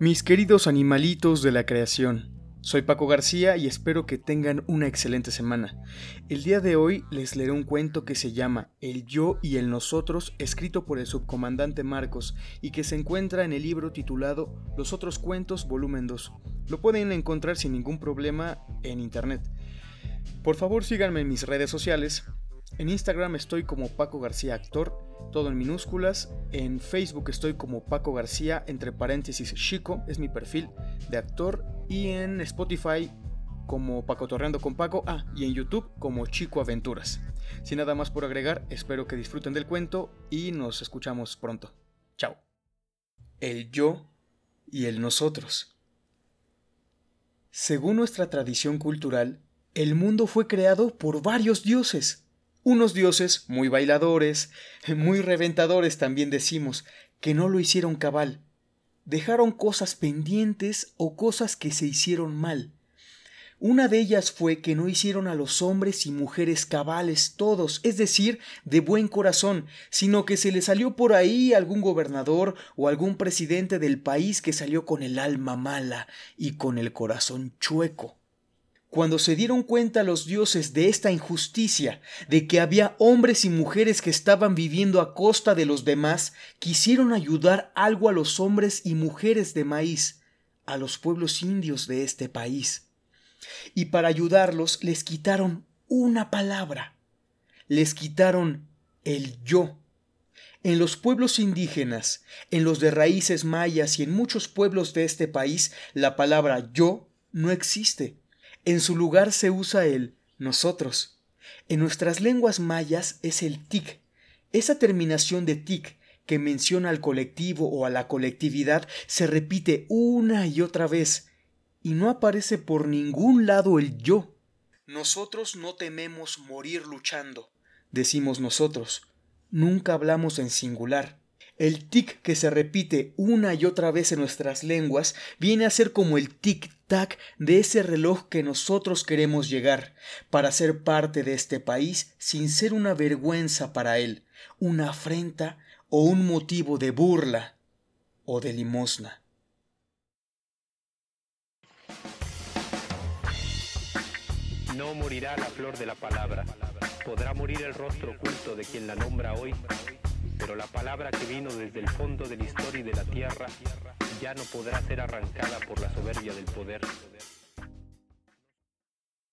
Mis queridos animalitos de la creación, soy Paco García y espero que tengan una excelente semana. El día de hoy les leeré un cuento que se llama El yo y el nosotros, escrito por el subcomandante Marcos y que se encuentra en el libro titulado Los otros cuentos, volumen 2. Lo pueden encontrar sin ningún problema en internet. Por favor síganme en mis redes sociales. En Instagram estoy como Paco García Actor todo en minúsculas. En Facebook estoy como Paco García, entre paréntesis Chico, es mi perfil de actor. Y en Spotify como Paco Torreando con Paco. Ah, y en YouTube como Chico Aventuras. Sin nada más por agregar, espero que disfruten del cuento y nos escuchamos pronto. Chao. El yo y el nosotros. Según nuestra tradición cultural, el mundo fue creado por varios dioses unos dioses muy bailadores, muy reventadores también decimos, que no lo hicieron cabal. Dejaron cosas pendientes o cosas que se hicieron mal. Una de ellas fue que no hicieron a los hombres y mujeres cabales todos, es decir, de buen corazón, sino que se le salió por ahí algún gobernador o algún presidente del país que salió con el alma mala y con el corazón chueco. Cuando se dieron cuenta los dioses de esta injusticia, de que había hombres y mujeres que estaban viviendo a costa de los demás, quisieron ayudar algo a los hombres y mujeres de maíz, a los pueblos indios de este país. Y para ayudarlos les quitaron una palabra, les quitaron el yo. En los pueblos indígenas, en los de raíces mayas y en muchos pueblos de este país, la palabra yo no existe. En su lugar se usa el nosotros. En nuestras lenguas mayas es el tic. Esa terminación de tic que menciona al colectivo o a la colectividad se repite una y otra vez y no aparece por ningún lado el yo. Nosotros no tememos morir luchando, decimos nosotros. Nunca hablamos en singular. El tic que se repite una y otra vez en nuestras lenguas viene a ser como el tic-tac de ese reloj que nosotros queremos llegar, para ser parte de este país sin ser una vergüenza para él, una afrenta o un motivo de burla o de limosna. No morirá la flor de la palabra, podrá morir el rostro oculto de quien la nombra hoy pero la palabra que vino desde el fondo de la historia y de la tierra ya no podrá ser arrancada por la soberbia del poder.